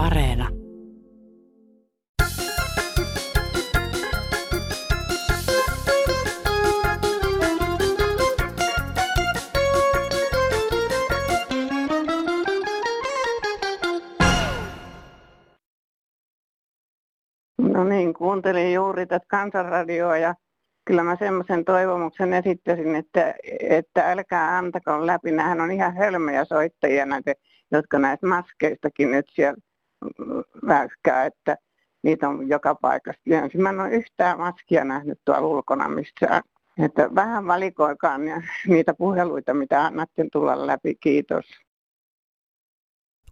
Areena. No niin, kuuntelin juuri tätä kansanradioa ja kyllä mä semmoisen toivomuksen esittäisin, että, että älkää antako läpi. Nämähän on ihan hölmöjä soittajia näitä, jotka näistä maskeistakin nyt siellä väykkää, että niitä on joka paikassa. Mä en ole yhtään maskia nähnyt tuolla ulkona missään. Että vähän valikoikaa niitä puheluita, mitä annatte tulla läpi. Kiitos.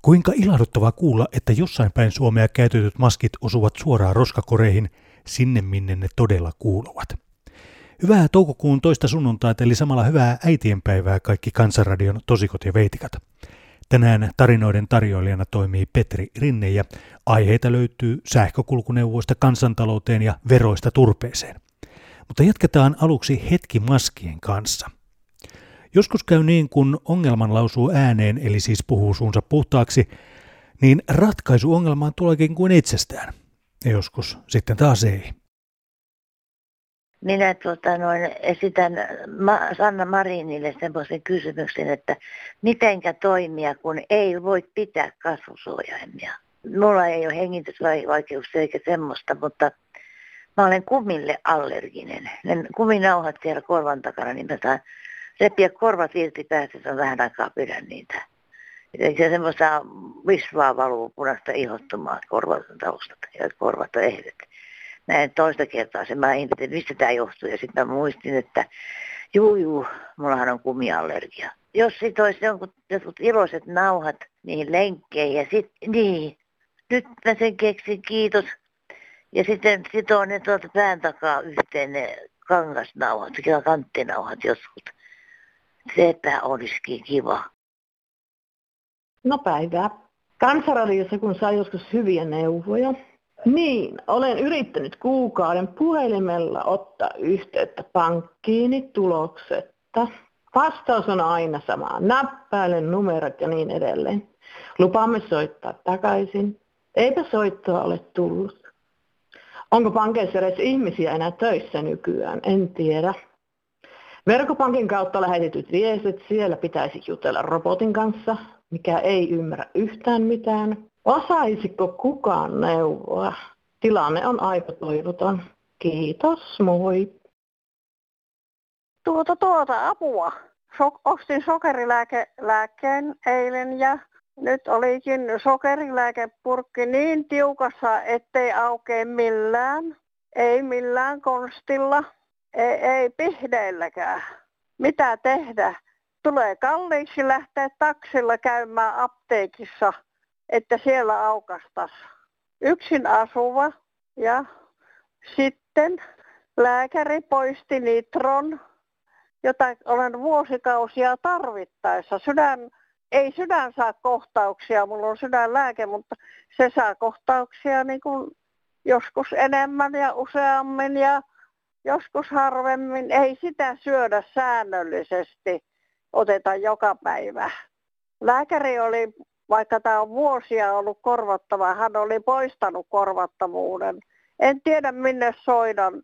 Kuinka ilahduttavaa kuulla, että jossain päin Suomea käytetyt maskit osuvat suoraan roskakoreihin sinne, minne ne todella kuuluvat. Hyvää toukokuun toista sunnuntaita, eli samalla hyvää äitienpäivää kaikki Kansanradion tosikot ja veitikat. Tänään tarinoiden tarjoilijana toimii Petri Rinne ja aiheita löytyy sähkökulkuneuvoista kansantalouteen ja veroista turpeeseen. Mutta jatketaan aluksi hetki maskien kanssa. Joskus käy niin, kun ongelman lausuu ääneen, eli siis puhuu suunsa puhtaaksi, niin ratkaisu ongelmaan tuleekin kuin itsestään. Ja joskus sitten taas ei. Minä tuota, noin, esitän Ma- Sanna Marinille semmoisen kysymyksen, että mitenkä toimia, kun ei voi pitää kasvusuojaimia. Mulla ei ole hengitysvaikeuksia eikä semmoista, mutta mä olen kumille allerginen. Ne kuminauhat siellä korvan takana, niin mä saan repiä korvat irti päästä, on vähän aikaa pidän niitä. Se semmoista visvaa valuu punaista ihottumaa korvat taustalta ja korvat ehdet näin toista kertaa sen. Mä ihmettelin, mistä tämä johtuu. Ja sitten mä muistin, että juu, juu, mullahan on kumiallergia. Jos sit olisi jonkun, jotkut iloiset nauhat niihin lenkkeihin ja sitten, niin, nyt mä sen keksin, kiitos. Ja sitten sitoo ne tuolta pään takaa yhteen ne kangasnauhat, kanttinauhat joskus. Sepä olisikin kiva. No päivää. Kansanradiossa kun saa joskus hyviä neuvoja, niin, olen yrittänyt kuukauden puhelimella ottaa yhteyttä pankkiini tuloksetta. Vastaus on aina sama. Näppäilen numerot ja niin edelleen. Lupaamme soittaa takaisin. Eipä soittoa ole tullut. Onko pankeissa edes ihmisiä enää töissä nykyään? En tiedä. Verkkopankin kautta lähetetyt viestit, siellä pitäisi jutella robotin kanssa, mikä ei ymmärrä yhtään mitään. Osaisiko kukaan neuvoa? Tilanne on aika toivoton. Kiitos, moi. Tuota, tuota, apua. So- ostin sokerilääkkeen eilen ja nyt olikin sokerilääkepurkki niin tiukassa, ettei aukea millään. Ei millään konstilla. Ei, ei pihdeilläkään. Mitä tehdä? Tulee kalliiksi lähteä taksilla käymään apteekissa – että siellä aukastas yksin asuva ja sitten lääkäri poisti nitron, jota olen vuosikausia tarvittaessa. Sydän, ei sydän saa kohtauksia, mulla on sydänlääke, mutta se saa kohtauksia niin kuin joskus enemmän ja useammin ja joskus harvemmin. Ei sitä syödä säännöllisesti, oteta joka päivä. Lääkäri oli vaikka tämä on vuosia ollut korvattava, hän oli poistanut korvattavuuden. En tiedä minne soidan,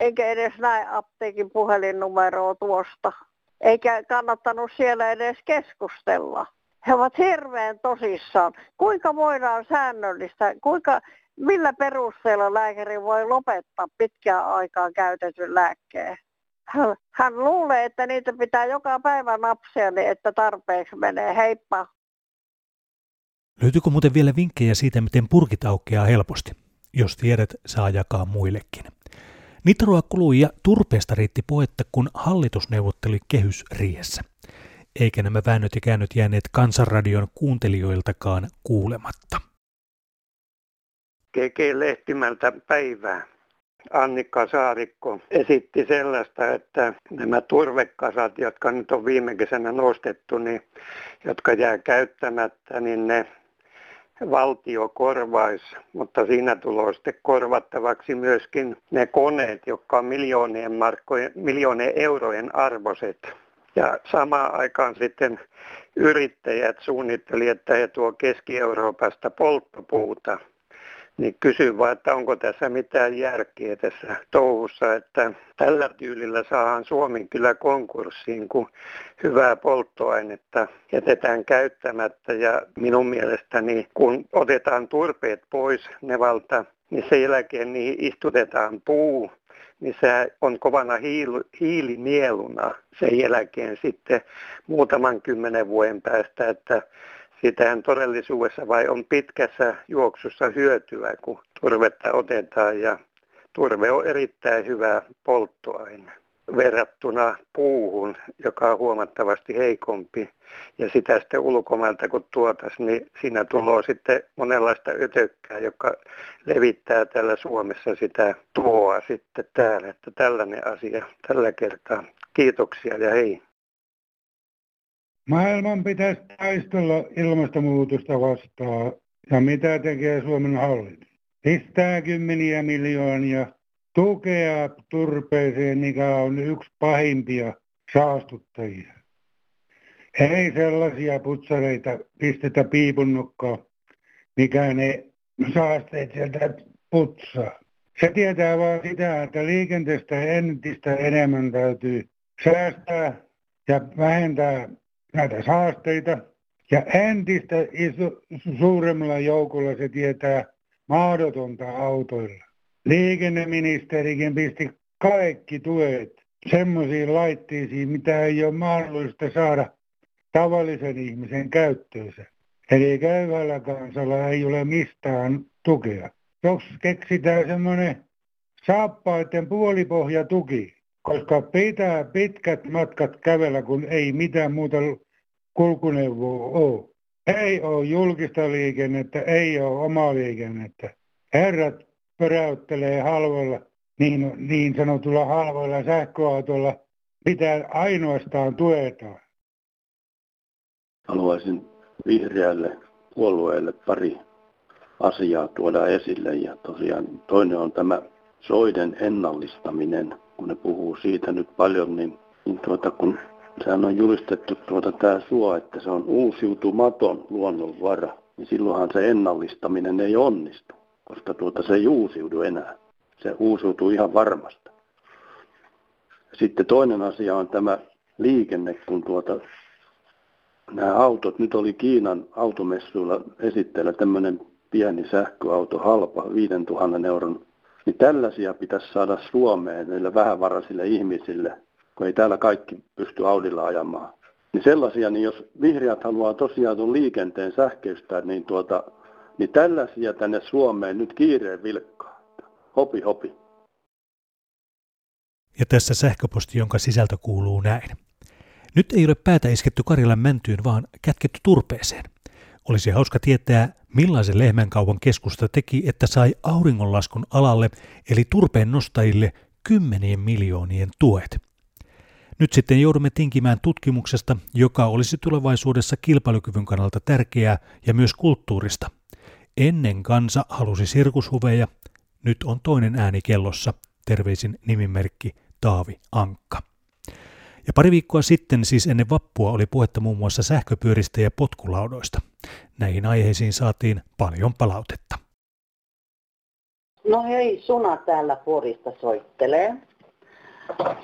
enkä edes näe apteekin puhelinnumeroa tuosta. Eikä kannattanut siellä edes keskustella. He ovat hirveän tosissaan. Kuinka voidaan säännöllistä, kuinka, millä perusteella lääkäri voi lopettaa pitkään aikaan käytetyn lääkkeen? Hän, hän luulee, että niitä pitää joka päivä napsia, niin että tarpeeksi menee. Heippa! Löytyykö muuten vielä vinkkejä siitä, miten purkit aukeaa helposti? Jos tiedät, saa jakaa muillekin. Nitroa kului ja turpeesta riitti poetta, kun hallitus neuvotteli kehysriessä. Eikä nämä väännöt ja käännöt jääneet kansanradion kuuntelijoiltakaan kuulematta. GG Lehtimältä päivää. Annikka Saarikko esitti sellaista, että nämä turvekasat, jotka nyt on viime kesänä nostettu, niin, jotka jää käyttämättä, niin ne valtio korvaisi, mutta siinä tulee sitten korvattavaksi myöskin ne koneet, jotka on miljoonien, markkojen, miljoonien eurojen arvoiset. Ja samaan aikaan sitten yrittäjät suunnitteli, että he tuo Keski-Euroopasta polttopuuta – niin kysyn vaan, että onko tässä mitään järkeä tässä touhussa, että tällä tyylillä saadaan Suomen kyllä konkurssiin, kun hyvää polttoainetta jätetään käyttämättä. Ja minun mielestäni, kun otetaan turpeet pois nevalta, niin sen jälkeen niihin istutetaan puu, niin se on kovana hiilinieluna sen jälkeen sitten muutaman kymmenen vuoden päästä, että siitähän todellisuudessa vai on pitkässä juoksussa hyötyä, kun turvetta otetaan ja turve on erittäin hyvä polttoaine verrattuna puuhun, joka on huomattavasti heikompi. Ja sitä sitten ulkomailta kun tuotaisiin, niin siinä tulee sitten monenlaista ötökkää, joka levittää täällä Suomessa sitä tuoa sitten täällä. Että tällainen asia tällä kertaa. Kiitoksia ja hei. Maailman pitäisi taistella ilmastonmuutosta vastaan. Ja mitä tekee Suomen hallitus? Pistää kymmeniä miljoonia tukea turpeeseen, mikä on yksi pahimpia saastuttajia. Ei sellaisia putsareita pistetä piipunnukkaan, mikä ne saasteet sieltä putsaa. Se tietää vaan sitä, että liikenteestä entistä enemmän täytyy säästää ja vähentää näitä saasteita. Ja entistä iso, suuremmalla joukolla se tietää mahdotonta autoilla. Liikenneministerikin pisti kaikki tuet semmoisiin laitteisiin, mitä ei ole mahdollista saada tavallisen ihmisen käyttöönsä. Eli käyvällä kansalla ei ole mistään tukea. Jos keksitään semmoinen saappaiden puolipohjatuki, koska pitää pitkät matkat kävellä, kun ei mitään muuta kulkuneuvoa ole. Ei ole julkista liikennettä, ei ole omaa liikennettä. Herrat pöräyttelee halvoilla, niin, niin sanotulla halvoilla sähköautolla, pitää ainoastaan tuetaan. Haluaisin vihreälle puolueelle pari asiaa tuoda esille. Ja tosiaan toinen on tämä soiden ennallistaminen. Kun ne puhuu siitä nyt paljon, niin, niin tuota, kun Sehän on julistettu tuota tämä suo, että se on uusiutumaton luonnonvara, niin silloinhan se ennallistaminen ei onnistu, koska tuota se ei uusiudu enää. Se uusiutuu ihan varmasti. Sitten toinen asia on tämä liikenne, kun tuota, nämä autot, nyt oli Kiinan automessuilla esitteellä tämmöinen pieni sähköauto, halpa, 5000 euron, niin tällaisia pitäisi saada Suomeen niille vähävaraisille ihmisille, kun ei täällä kaikki pysty Audilla ajamaan. Niin sellaisia, niin jos vihreät haluaa tosiaan tuon liikenteen sähköistää, niin, tuota, niin tällaisia tänne Suomeen nyt kiireen vilkkaa. Hopi hopi. Ja tässä sähköposti, jonka sisältö kuuluu näin. Nyt ei ole päätä isketty Karjalan mäntyyn, vaan kätketty turpeeseen. Olisi hauska tietää, millaisen lehmänkaupan keskusta teki, että sai auringonlaskun alalle, eli turpeen nostajille, kymmenien miljoonien tuet. Nyt sitten joudumme tinkimään tutkimuksesta, joka olisi tulevaisuudessa kilpailukyvyn kannalta tärkeää ja myös kulttuurista. Ennen kansa halusi sirkushuveja, nyt on toinen ääni kellossa, terveisin nimimerkki Taavi Ankka. Ja pari viikkoa sitten, siis ennen vappua, oli puhetta muun muassa sähköpyöristä ja potkulaudoista. Näihin aiheisiin saatiin paljon palautetta. No hei, Suna täällä Porista soittelee.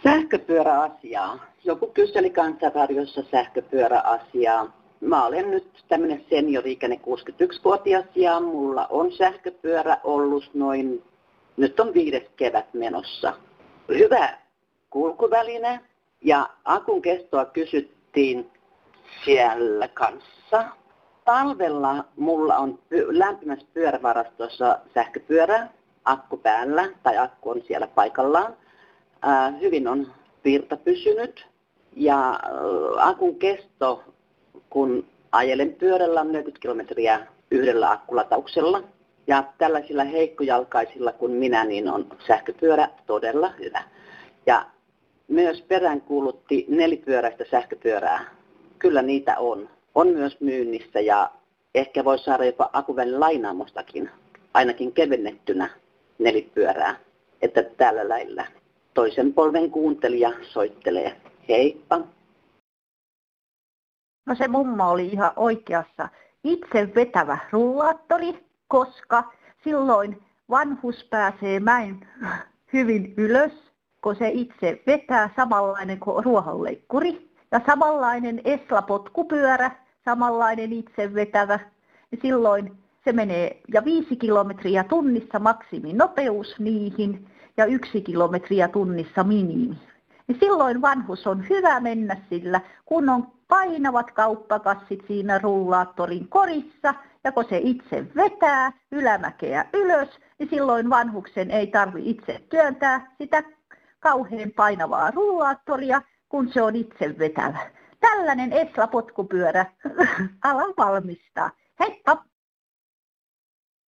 Sähköpyöräasiaa. Joku kyseli kansanradiossa sähköpyöräasiaa. Mä olen nyt tämmöinen senioriikäinen 61-vuotias ja mulla on sähköpyörä ollut noin, nyt on viides kevät menossa. Hyvä kulkuväline ja akun kestoa kysyttiin siellä kanssa. Talvella mulla on lämpimässä pyörävarastossa sähköpyörä, akku päällä tai akku on siellä paikallaan hyvin on virta pysynyt ja akun kesto, kun ajelen pyörällä on 40 kilometriä yhdellä akkulatauksella. Ja tällaisilla heikkojalkaisilla kuin minä, niin on sähköpyörä todella hyvä. Ja myös perään kuulutti nelipyöräistä sähköpyörää. Kyllä niitä on. On myös myynnissä ja ehkä voi saada jopa akuvälin lainaamostakin, ainakin kevennettynä nelipyörää, että tällä lailla toisen polven kuuntelija soittelee. Heippa! No se mummo oli ihan oikeassa. Itse vetävä rullaattori, koska silloin vanhus pääsee mäin hyvin ylös, kun se itse vetää samanlainen kuin ruohonleikkuri. Ja samanlainen Esla-potkupyörä, samanlainen itse vetävä. Ja silloin se menee ja viisi kilometriä tunnissa maksiminopeus niihin ja yksi kilometriä tunnissa minimi. Ja silloin vanhus on hyvä mennä sillä, kun on painavat kauppakassit siinä rullaattorin korissa, ja kun se itse vetää ylämäkeä ylös, niin silloin vanhuksen ei tarvi itse työntää sitä kauhean painavaa rullaattoria, kun se on itse vetävä. Tällainen Esla-potkupyörä ala valmistaa. Heippa!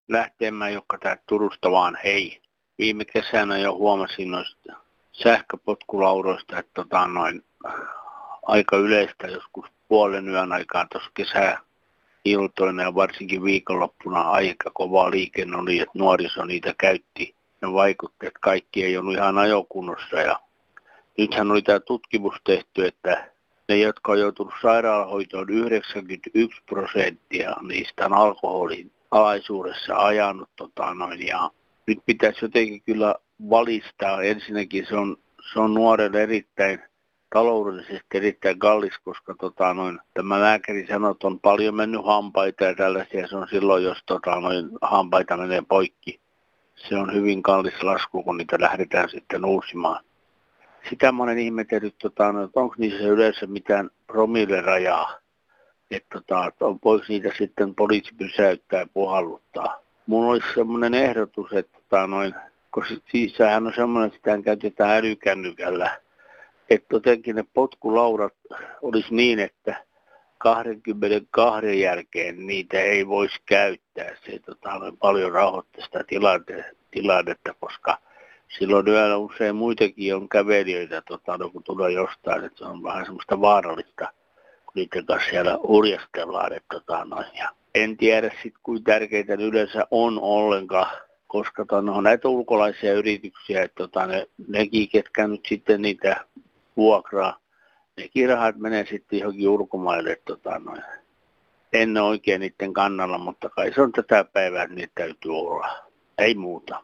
Lähtemään, joka täältä Turusta vaan hei. Viime kesänä jo huomasin noista sähköpotkulaudoista, että tota, noin aika yleistä joskus puolen yön aikaan tuossa kesää iltoina ja varsinkin viikonloppuna aika kova liikenne oli, että nuoriso niitä käytti. Ne vaikutti, että kaikki ei ollut ihan ajokunnossa ja nythän oli tämä tutkimus tehty, että ne, jotka on joutunut sairaalahoitoon, 91 prosenttia niistä on alkoholin alaisuudessa ajanut. Tota noin, ja nyt pitäisi jotenkin kyllä valistaa. Ensinnäkin se on, se on nuorelle erittäin taloudellisesti erittäin kallis, koska tota, noin, tämä lääkäri sanoi, että on paljon mennyt hampaita ja tällaisia. Se on silloin, jos tota, noin, hampaita menee poikki. Se on hyvin kallis lasku, kun niitä lähdetään sitten uusimaan. Sitä monen ihmetellyt, tota, no, että onko niissä yleensä mitään promillerajaa, että tota, voiko niitä sitten poliisi pysäyttää ja puhalluttaa. Mulla olisi semmoinen ehdotus, että tota, noin, koska sehän on semmoinen, että sitä käytetään älykännykällä että jotenkin ne potkulaudat olisi niin, että 22 jälkeen niitä ei voisi käyttää. Se tota, on paljon rauhoittaa sitä tilannetta, koska silloin yöllä usein muitakin on kävelijöitä, tota, no, kun tulee jostain, että se on vähän semmoista vaarallista, kun niiden kanssa siellä urjastellaan. Että, tota, no, ja en tiedä sitten, kuinka tärkeitä ne yleensä on ollenkaan, koska tota, on näitä ulkolaisia yrityksiä, että tota, ne, nekin, ketkä nyt sitten niitä vuokraa. Nekin rahat menee sitten johonkin ulkomaille. Tota, noin. En ole oikein niiden kannalla, mutta kai se on tätä päivää, että niitä täytyy olla. Ei muuta.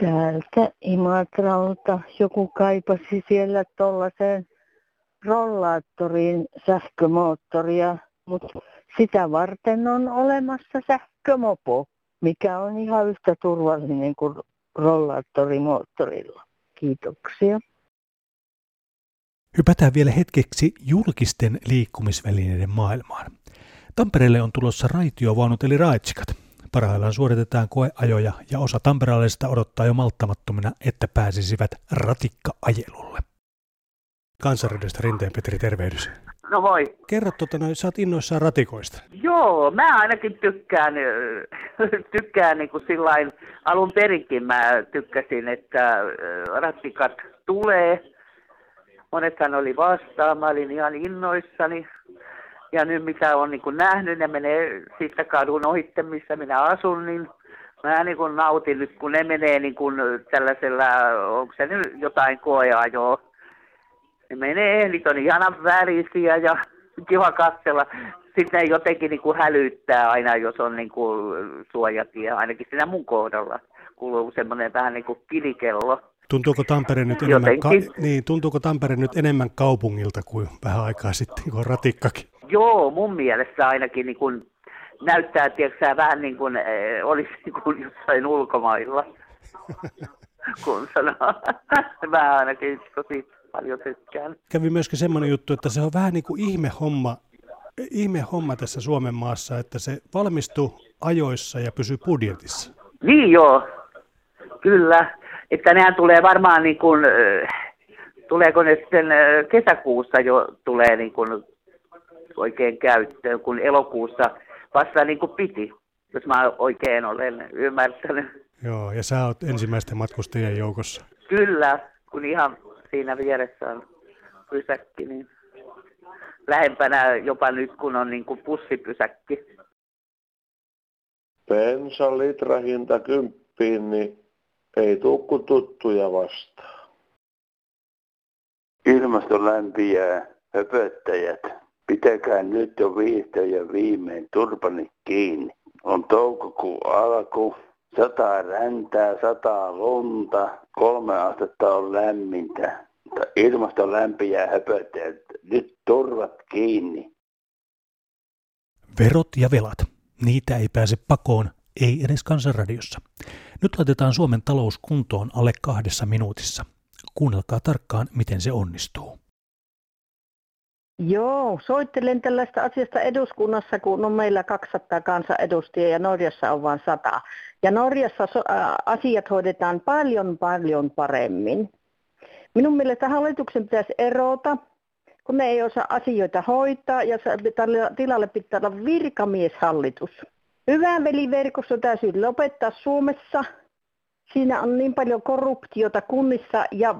Täältä Imatralta joku kaipasi siellä tuollaiseen rollaattoriin sähkömoottoria, mutta sitä varten on olemassa sähkömopo, mikä on ihan yhtä turvallinen kuin rollaattorimoottorilla. Kiitoksia. Hypätään vielä hetkeksi julkisten liikkumisvälineiden maailmaan. Tampereelle on tulossa raitiovaunut eli raitsikat. Parhaillaan suoritetaan koeajoja ja osa tamperalaisista odottaa jo malttamattomina, että pääsisivät ratikka-ajelulle. Kansanryhdestä Rinteen Petri, tervehdys. No voi. Kerro, tota, no, sä oot innoissaan ratikoista. Joo, mä ainakin tykkään, tykkään niin kuin sillain, alun perinkin mä tykkäsin, että ratikat tulee monethan oli vastaan, mä olin ihan innoissani. Ja nyt mitä on niin kuin nähnyt, ne menee siitä kadun ohitte, missä minä asun, niin mä niin kuin nautin nyt, kun ne menee niin kuin tällaisella, onko se nyt jotain koeajoa. Ne menee, niitä on ihanan värisiä ja kiva katsella. Sitten ne jotenkin niin kuin hälyttää aina, jos on niin kuin suojatie, ainakin siinä mun kohdalla. Kuuluu semmoinen vähän niin kuin kilikello. Tuntuuko Tampere nyt enemmän, ka- niin, tuntuuko Tampere nyt enemmän kaupungilta kuin vähän aikaa sitten, kun on ratikkakin? Joo, mun mielestä ainakin niin kuin näyttää, tiedätkö, vähän niin kuin äh, olisi niin kuin jossain ulkomailla, kun sanoo. Mä ainakin tosi paljon tykkään. Kävi myöskin semmoinen juttu, että se on vähän niin kuin ihme homma, ihme homma tässä Suomen maassa, että se valmistuu ajoissa ja pysyy budjetissa. Niin joo, kyllä että nehän tulee varmaan niin kuin, tuleeko ne sitten kesäkuussa jo tulee niin kuin oikein käyttöön, kun elokuussa vasta niin kuin piti, jos mä oikein olen ymmärtänyt. Joo, ja sä oot ensimmäisten matkustajien joukossa. Kyllä, kun ihan siinä vieressä on pysäkki, niin lähempänä jopa nyt, kun on niin kuin pussipysäkki. Bensan litrahinta kymppiin, niin ei tuu kuin tuttuja vastaan. Ilmasto lämpiää höpöttäjät, pitäkää nyt jo vihdoin ja viimein turpani kiinni. On toukokuun alku, sataa räntää, sataa lunta, kolme astetta on lämmintä. Ilmasto lämpiä höpöttäjät, nyt turvat kiinni. Verot ja velat. Niitä ei pääse pakoon, ei edes kansanradiossa. Nyt laitetaan Suomen talous kuntoon alle kahdessa minuutissa. Kuunnelkaa tarkkaan, miten se onnistuu. Joo, soittelen tällaista asiasta eduskunnassa, kun on meillä 200 kansanedustajia ja Norjassa on vain 100. Ja Norjassa asiat hoidetaan paljon paljon paremmin. Minun mielestä hallituksen pitäisi erota, kun ne ei osaa asioita hoitaa ja tilalle pitää olla virkamieshallitus. Hyvän veliverkosto täytyy lopettaa Suomessa. Siinä on niin paljon korruptiota kunnissa ja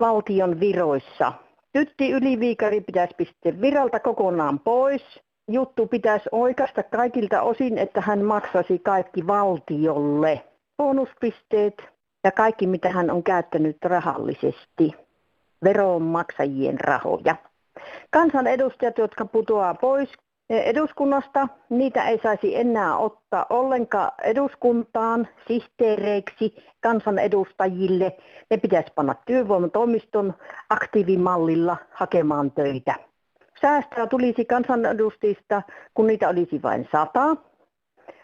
valtion viroissa. Tytti Yliviikari pitäisi pistää viralta kokonaan pois. Juttu pitäisi oikasta kaikilta osin, että hän maksaisi kaikki valtiolle. Bonuspisteet ja kaikki, mitä hän on käyttänyt rahallisesti. Veronmaksajien rahoja. Kansanedustajat, jotka putoaa pois eduskunnasta, niitä ei saisi enää ottaa ollenkaan eduskuntaan sihteereiksi kansanedustajille. Ne pitäisi panna työvoimatoimiston aktiivimallilla hakemaan töitä. Säästöä tulisi kansanedustajista, kun niitä olisi vain sata.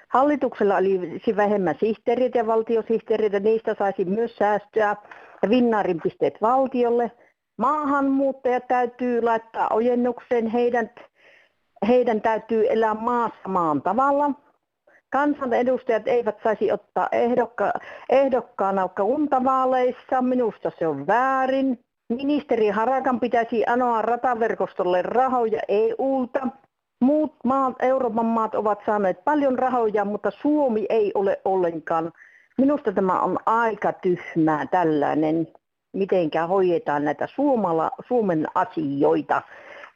Hallituksella olisi vähemmän sihteeriä ja valtiosihteeriä, niistä saisi myös säästöä ja vinnaarin pisteet valtiolle. Maahanmuuttajat täytyy laittaa ojennukseen, heidän heidän täytyy elää maassa maan tavalla. Kansanedustajat eivät saisi ottaa ehdokka, ehdokkaana kuntavaaleissa, minusta se on väärin. Ministeri Harakan pitäisi anoa rataverkostolle rahoja EUlta. Muut maat, Euroopan maat ovat saaneet paljon rahoja, mutta Suomi ei ole ollenkaan. Minusta tämä on aika tyhmää tällainen, mitenkä hoidetaan näitä Suomala, Suomen asioita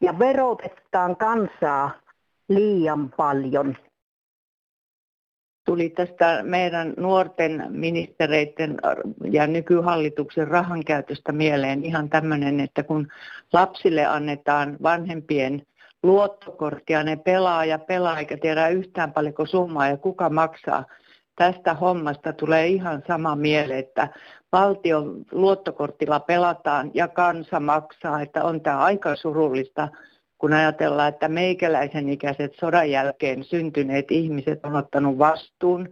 ja verotetaan kansaa liian paljon. Tuli tästä meidän nuorten ministereiden ja nykyhallituksen rahan käytöstä mieleen ihan tämmöinen, että kun lapsille annetaan vanhempien luottokorttia, ne pelaa ja pelaa eikä tiedä yhtään paljonko summaa ja kuka maksaa. Tästä hommasta tulee ihan sama miele, että valtion luottokortilla pelataan ja kansa maksaa, että on tämä aika surullista, kun ajatellaan, että meikäläisen ikäiset sodan jälkeen syntyneet ihmiset on ottanut vastuun,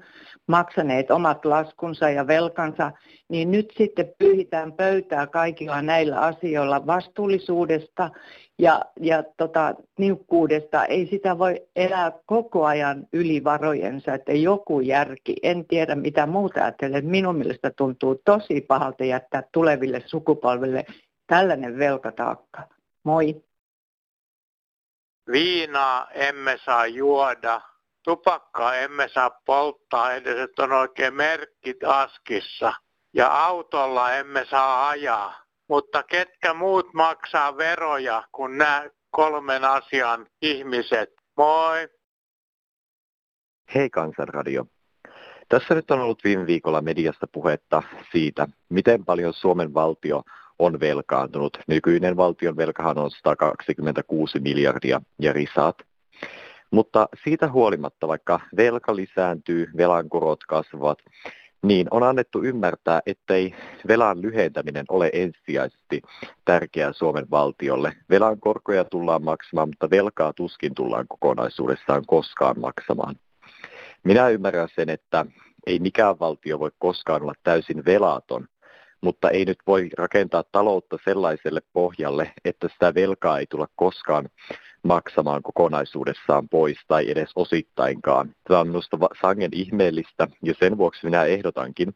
maksaneet omat laskunsa ja velkansa, niin nyt sitten pyyhitään pöytää kaikilla näillä asioilla vastuullisuudesta ja, ja tota, niukkuudesta. Ei sitä voi elää koko ajan yli varojensa, että joku järki, en tiedä mitä muuta ajattelen. Minun mielestä tuntuu tosi pahalta jättää tuleville sukupolville tällainen velkataakka. Moi! Viinaa emme saa juoda, tupakkaa emme saa polttaa edes, että on oikein merkit askissa. Ja autolla emme saa ajaa. Mutta ketkä muut maksaa veroja kuin nämä kolmen asian ihmiset? Moi! Hei Kansanradio. Tässä nyt on ollut viime viikolla mediasta puhetta siitä, miten paljon Suomen valtio on velkaantunut. Nykyinen valtion velkahan on 126 miljardia ja risaat. Mutta siitä huolimatta, vaikka velka lisääntyy, velan korot kasvavat, niin on annettu ymmärtää, ettei velan lyhentäminen ole ensisijaisesti tärkeää Suomen valtiolle. Velan korkoja tullaan maksamaan, mutta velkaa tuskin tullaan kokonaisuudessaan koskaan maksamaan. Minä ymmärrän sen, että ei mikään valtio voi koskaan olla täysin velaton, mutta ei nyt voi rakentaa taloutta sellaiselle pohjalle, että sitä velkaa ei tulla koskaan maksamaan kokonaisuudessaan pois tai edes osittainkaan. Tämä on minusta sangen ihmeellistä ja sen vuoksi minä ehdotankin,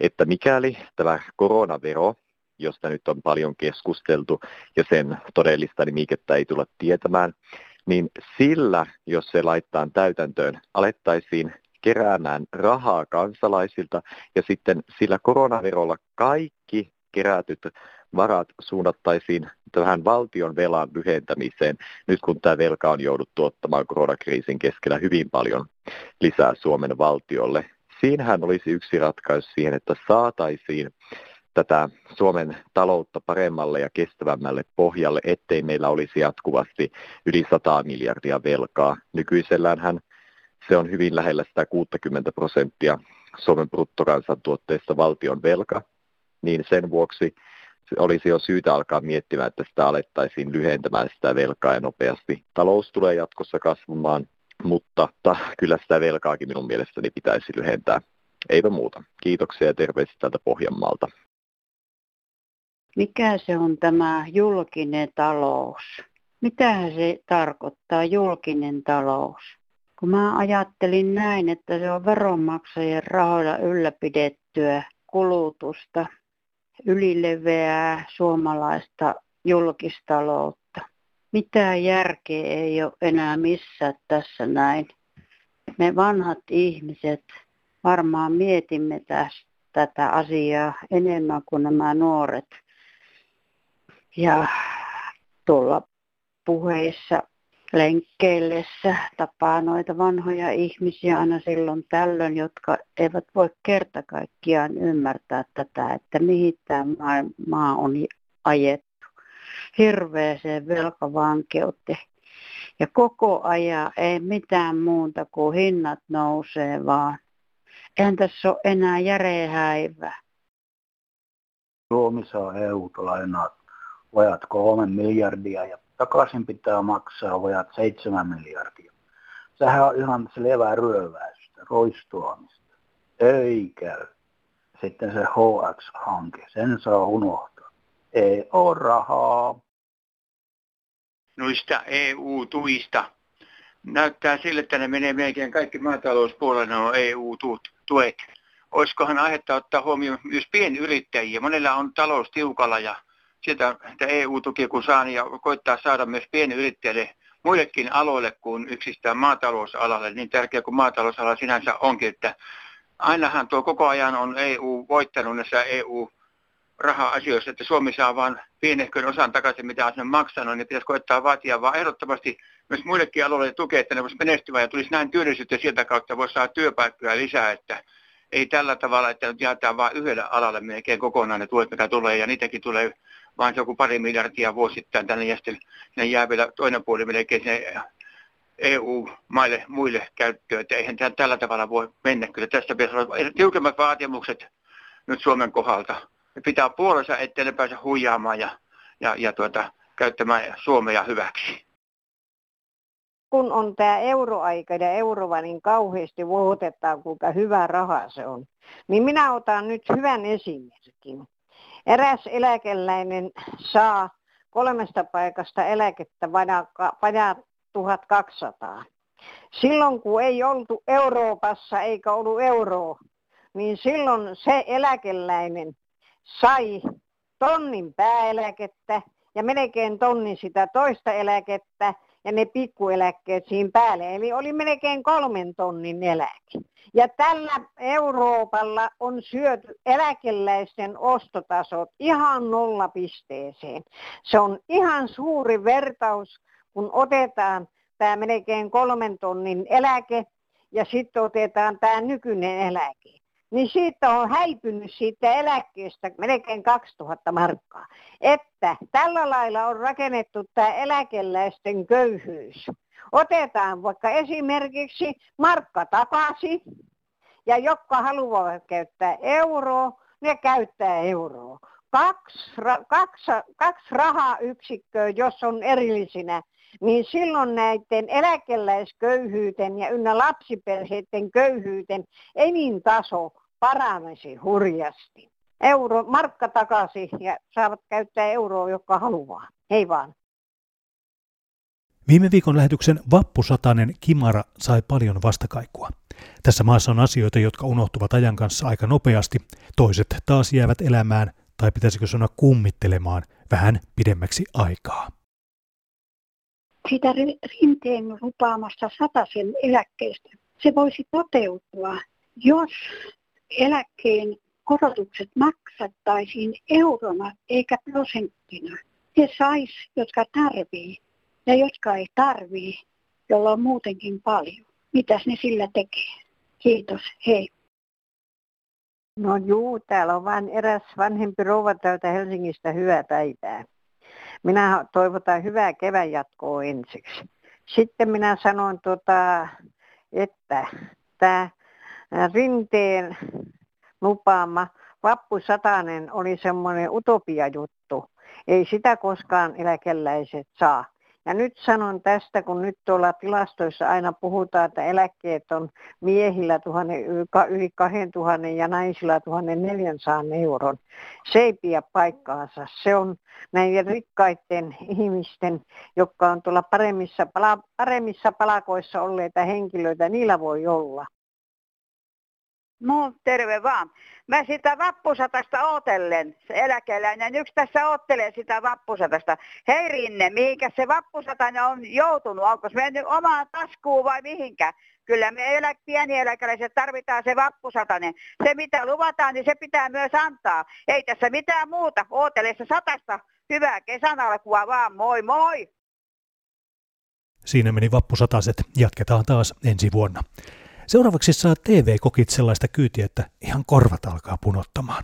että mikäli tämä koronavero, josta nyt on paljon keskusteltu ja sen todellista nimikettä ei tulla tietämään, niin sillä, jos se laittaa täytäntöön, alettaisiin keräämään rahaa kansalaisilta ja sitten sillä koronaverolla kaikki kerätyt varat suunnattaisiin tähän valtion velan lyhentämiseen, nyt kun tämä velka on jouduttu ottamaan koronakriisin keskellä hyvin paljon lisää Suomen valtiolle. Siinähän olisi yksi ratkaisu siihen, että saataisiin tätä Suomen taloutta paremmalle ja kestävämmälle pohjalle, ettei meillä olisi jatkuvasti yli 100 miljardia velkaa. Nykyiselläänhän se on hyvin lähellä sitä 60 prosenttia Suomen bruttokansantuotteesta valtion velka, niin sen vuoksi olisi jo syytä alkaa miettimään, että sitä alettaisiin lyhentämään sitä velkaa ja nopeasti. Talous tulee jatkossa kasvamaan, mutta ta, kyllä sitä velkaakin minun mielestäni pitäisi lyhentää. Eipä muuta. Kiitoksia ja terveisiä täältä Pohjanmaalta. Mikä se on tämä julkinen talous? Mitähän se tarkoittaa, julkinen talous? Kun mä ajattelin näin, että se on veronmaksajien rahoilla ylläpidettyä kulutusta, ylileveää suomalaista julkistaloutta. Mitään järkeä ei ole enää missään tässä näin. Me vanhat ihmiset varmaan mietimme tästä, tätä asiaa enemmän kuin nämä nuoret. Ja tuolla puheissa lenkkeillessä tapaa noita vanhoja ihmisiä aina silloin tällöin, jotka eivät voi kerta kaikkiaan ymmärtää tätä, että mihin tämä maa on ajettu. Hirveäseen velkavankeuteen. Ja koko ajan ei mitään muuta kuin hinnat nousee vaan. Eihän tässä ole enää järeä häivää. Suomi saa EU-lainaa vajat kolme miljardia ja takaisin pitää maksaa vajat 7 miljardia. Sehän on ihan selvää ryöväystä, roistoamista. Ei käy. Sitten se HX-hanke, sen saa unohtaa. Ei ole rahaa. Noista EU-tuista. Näyttää sille, että ne menee melkein kaikki maatalouspuolella on EU-tuet. Olisikohan aihetta ottaa huomioon myös pienyrittäjiä? Monella on talous tiukalla ja sieltä EU-tukia kun saa, niin ja koittaa saada myös pienyrittäjille muillekin aloille kuin yksistään maatalousalalle, niin tärkeä kuin maatalousala sinänsä onkin, että ainahan tuo koko ajan on EU voittanut näissä EU raha-asioissa, että Suomi saa vain pienehkön osan takaisin, mitä on sen maksanut, niin pitäisi koittaa vaatia vaan ehdottomasti myös muillekin aloille tukea, että ne voisi menestyä ja tulisi näin työllisyyttä sieltä kautta, voisi saada työpaikkoja lisää, että ei tällä tavalla, että nyt jaetaan vain yhdelle alalle melkein kokonaan ne tuet, mitä tulee, ja niitäkin tulee vain joku pari miljardia vuosittain tänne ja sitten jää vielä toinen puoli melkein sinne EU-maille muille käyttöön, että eihän tämä tällä tavalla voi mennä. Kyllä tässä pitäisi olla tiukemmat vaatimukset nyt Suomen kohdalta. Ne pitää puolensa, ettei ne pääse huijaamaan ja, ja, ja tuota, käyttämään Suomea hyväksi. Kun on tämä euroaika ja eurova, niin kauheasti vuotetaan, kuinka hyvä raha se on. Niin minä otan nyt hyvän esimerkin. Eräs eläkeläinen saa kolmesta paikasta eläkettä vajaa 1200. Silloin kun ei oltu Euroopassa eikä ollut euroa, niin silloin se eläkeläinen sai tonnin pääeläkettä ja melkein tonnin sitä toista eläkettä ja ne pikkueläkkeet siinä päälle. Eli oli melkein kolmen tonnin eläke. Ja tällä Euroopalla on syöty eläkeläisten ostotasot ihan nollapisteeseen. Se on ihan suuri vertaus, kun otetaan tämä melkein kolmen tonnin eläke ja sitten otetaan tämä nykyinen eläke. Niin siitä on häipynyt siitä eläkkeestä melkein 2000 markkaa. Että tällä lailla on rakennettu tämä eläkeläisten köyhyys. Otetaan vaikka esimerkiksi markka takaisin, ja jotka haluavat käyttää euroa, ne käyttää euroa. Kaksi, kaksi, kaksi rahayksikköä, jos on erillisinä, niin silloin näiden eläkeläisköyhyyten ja ynnä lapsiperheiden köyhyyten elintaso paranisi hurjasti. Euro, markka takaisin ja saavat käyttää euroa, joka haluaa. Hei vaan. Viime viikon lähetyksen vappusatanen Kimara sai paljon vastakaikua. Tässä maassa on asioita, jotka unohtuvat ajan kanssa aika nopeasti, toiset taas jäävät elämään, tai pitäisikö sanoa kummittelemaan, vähän pidemmäksi aikaa. Sitä rinteen lupaamasta sataisen eläkkeestä. Se voisi toteutua, jos eläkkeen korotukset maksattaisiin eurona eikä prosenttina. Ne sais, jotka tarvii ja jotka ei tarvii, jolla on muutenkin paljon. Mitäs ne sillä tekee? Kiitos, hei. No juu, täällä on vain eräs vanhempi rouva täältä Helsingistä hyvää päivää. Minä toivotan hyvää kevään jatkoa ensiksi. Sitten minä sanon, tota, että tämä Rinteen lupaama vappusatanen oli semmoinen utopia-juttu. Ei sitä koskaan eläkeläiset saa. Ja nyt sanon tästä, kun nyt tuolla tilastoissa aina puhutaan, että eläkkeet on miehillä yli 2000 ja naisilla 1400 euron. Se ei pidä paikkaansa. Se on näiden rikkaiden ihmisten, jotka on tuolla paremmissa, paremmissa palakoissa olleita henkilöitä, niillä voi olla. No terve vaan. Mä sitä vappusatasta ootellen, se eläkeläinen. Yksi tässä oottelee sitä vappusatasta. Hei Rinne, mihinkä se vappusatainen on joutunut? Onko se mennyt omaan taskuun vai mihinkä? Kyllä me elä, pieni eläkeläiset tarvitaan se vappusatainen. Se mitä luvataan, niin se pitää myös antaa. Ei tässä mitään muuta. Ootele se satasta. Hyvää kesän alkua vaan. Moi moi! Siinä meni vappusataset. Jatketaan taas ensi vuonna. Seuraavaksi saa TV-kokit sellaista kyytiä, että ihan korvat alkaa punottamaan.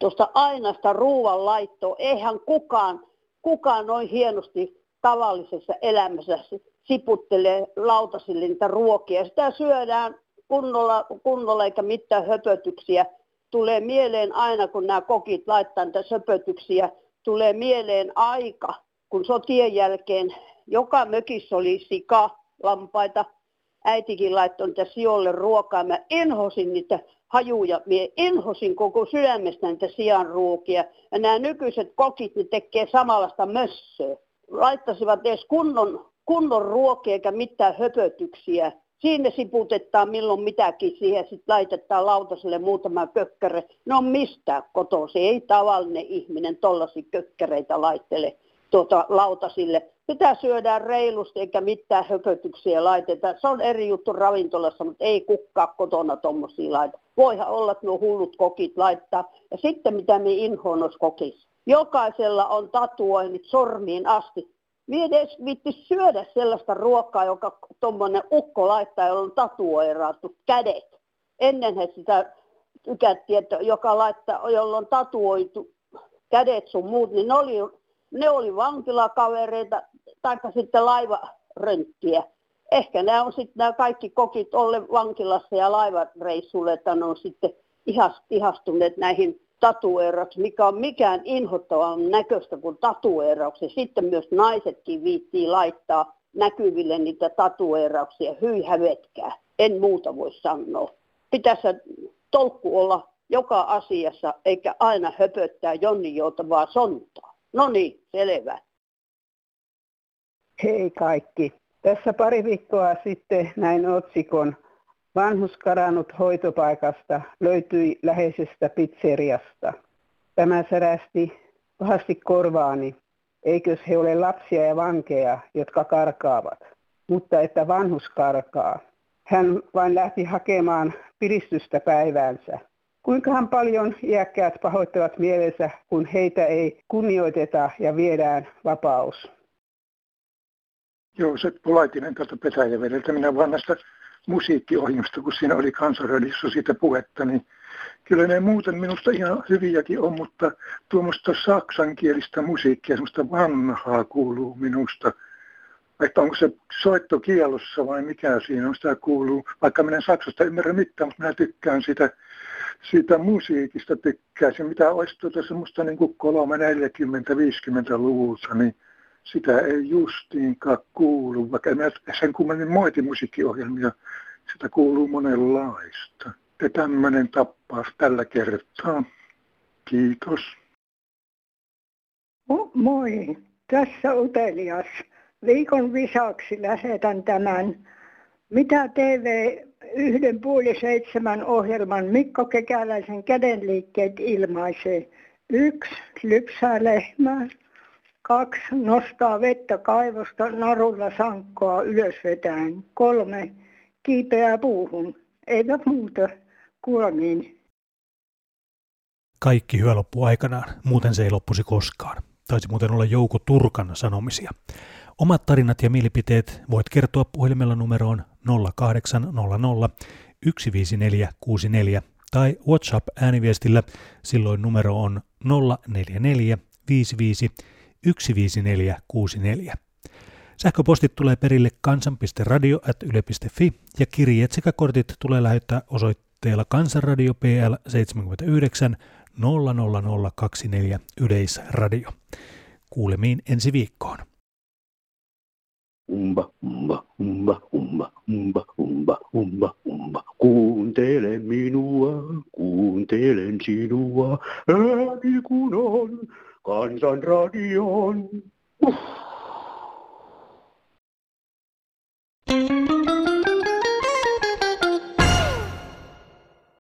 Tuosta ainasta ruuan laittoa, eihän kukaan, kukaan noin hienosti tavallisessa elämässä siputtelee lautasille niitä ruokia. Sitä syödään kunnolla, kunnolla eikä mitään höpötyksiä. Tulee mieleen aina, kun nämä kokit laittaa niitä höpötyksiä, tulee mieleen aika, kun sotien jälkeen joka mökissä oli sika, lampaita, äitikin laittoi niitä sijoille ruokaa. Mä enhosin niitä hajuja, mä enhosin koko sydämestä niitä sian ruokia. Ja nämä nykyiset kokit, ne tekee samanlaista mössöä. Laittaisivat edes kunnon, kunnon ruokia eikä mitään höpötyksiä. Siinä siputetaan milloin mitäkin siihen, sitten laitetaan lautaselle muutama kökkärä. No mistä kotosi, ei tavallinen ihminen tollasi kökkäreitä laittele tuota, lautasille. Sitä syödään reilusti eikä mitään höpötyksiä laiteta. Se on eri juttu ravintolassa, mutta ei kukkaa kotona tuommoisia laita. Voihan olla, että nuo hullut kokit laittaa. Ja sitten mitä me inhoon kokissa. Jokaisella on tatuoinnit sormiin asti. Mie edes viitti syödä sellaista ruokaa, joka tuommoinen ukko laittaa, jolla on tatuoirattu kädet. Ennen he sitä tykättiin, että joka laittaa, jolla on tatuoitu kädet sun muut, niin ne oli ne oli vankilakavereita tai sitten laivarönttiä. Ehkä nämä on sitten nämä kaikki kokit olle vankilassa ja laivareissulle, että ne on sitten ihastuneet näihin tatueerauksia, mikä on mikään inhottavan näköistä kuin tatueerauksia. Sitten myös naisetkin viittii laittaa näkyville niitä tatueerauksia. Hyi hävetkää. En muuta voi sanoa. Pitäisi tolkku olla joka asiassa, eikä aina höpöttää joutavaa sontaa. No niin, selvä. Hei kaikki. Tässä pari viikkoa sitten näin otsikon Vanhus karannut hoitopaikasta löytyi läheisestä pizzeriasta. Tämä särästi pahasti korvaani. Eikös he ole lapsia ja vankeja, jotka karkaavat, mutta että vanhus karkaa. Hän vain lähti hakemaan piristystä päivänsä. Kuinkahan paljon iäkkäät pahoittavat mielensä, kun heitä ei kunnioiteta ja viedään vapaus? Joo, se Pulaitinen tuolta Petäjävedeltä. Minä vaan näistä musiikkiohjelmista, kun siinä oli kansanradiossa siitä puhetta, niin kyllä ne muuten minusta ihan hyviäkin on, mutta tuommoista saksankielistä musiikkia, semmoista vanhaa kuuluu minusta. Että onko se soitto kielossa vai mikä siinä on, sitä kuuluu. Vaikka minä Saksasta ymmärrä mitään, mutta minä tykkään sitä siitä musiikista tykkäisin, mitä olisi tuota semmoista niin kuin 3, 40, 50 luvulta, niin sitä ei justiinkaan kuulu, vaikka en sen kummemmin moiti musiikkiohjelmia, sitä kuuluu monenlaista. Ja tämmöinen tappaus tällä kertaa. Kiitos. Moi, tässä Utelias. Viikon visaksi lähetän tämän mitä TV yhden puoli seitsemän ohjelman Mikko Kekäläisen kädenliikkeet ilmaisee? Yksi, lypsää lehmää. Kaksi, nostaa vettä kaivosta narulla sankkoa ylös vetään. Kolme, kiipeää puuhun. Eivät muuta. Kuolemiin. Kaikki hyvä loppu aikanaan, muuten se ei loppuisi koskaan. Taisi muuten olla Jouko Turkan sanomisia. Omat tarinat ja mielipiteet voit kertoa puhelimella numeroon 0800 15464 tai WhatsApp-ääniviestillä, silloin numero on 044 55 15464. Sähköpostit tulee perille kansan.radio.yle.fi ja kirjeet sekä kortit tulee lähettää osoitteella Kansanradio PL 79 00024 Yleisradio. Kuulemiin ensi viikkoon. Umba, umba, umba, umba, umba, umba, umba, umba. Kuuntele minua, kuuntelen sinua, ääni kun on Kansanradioon. Uh.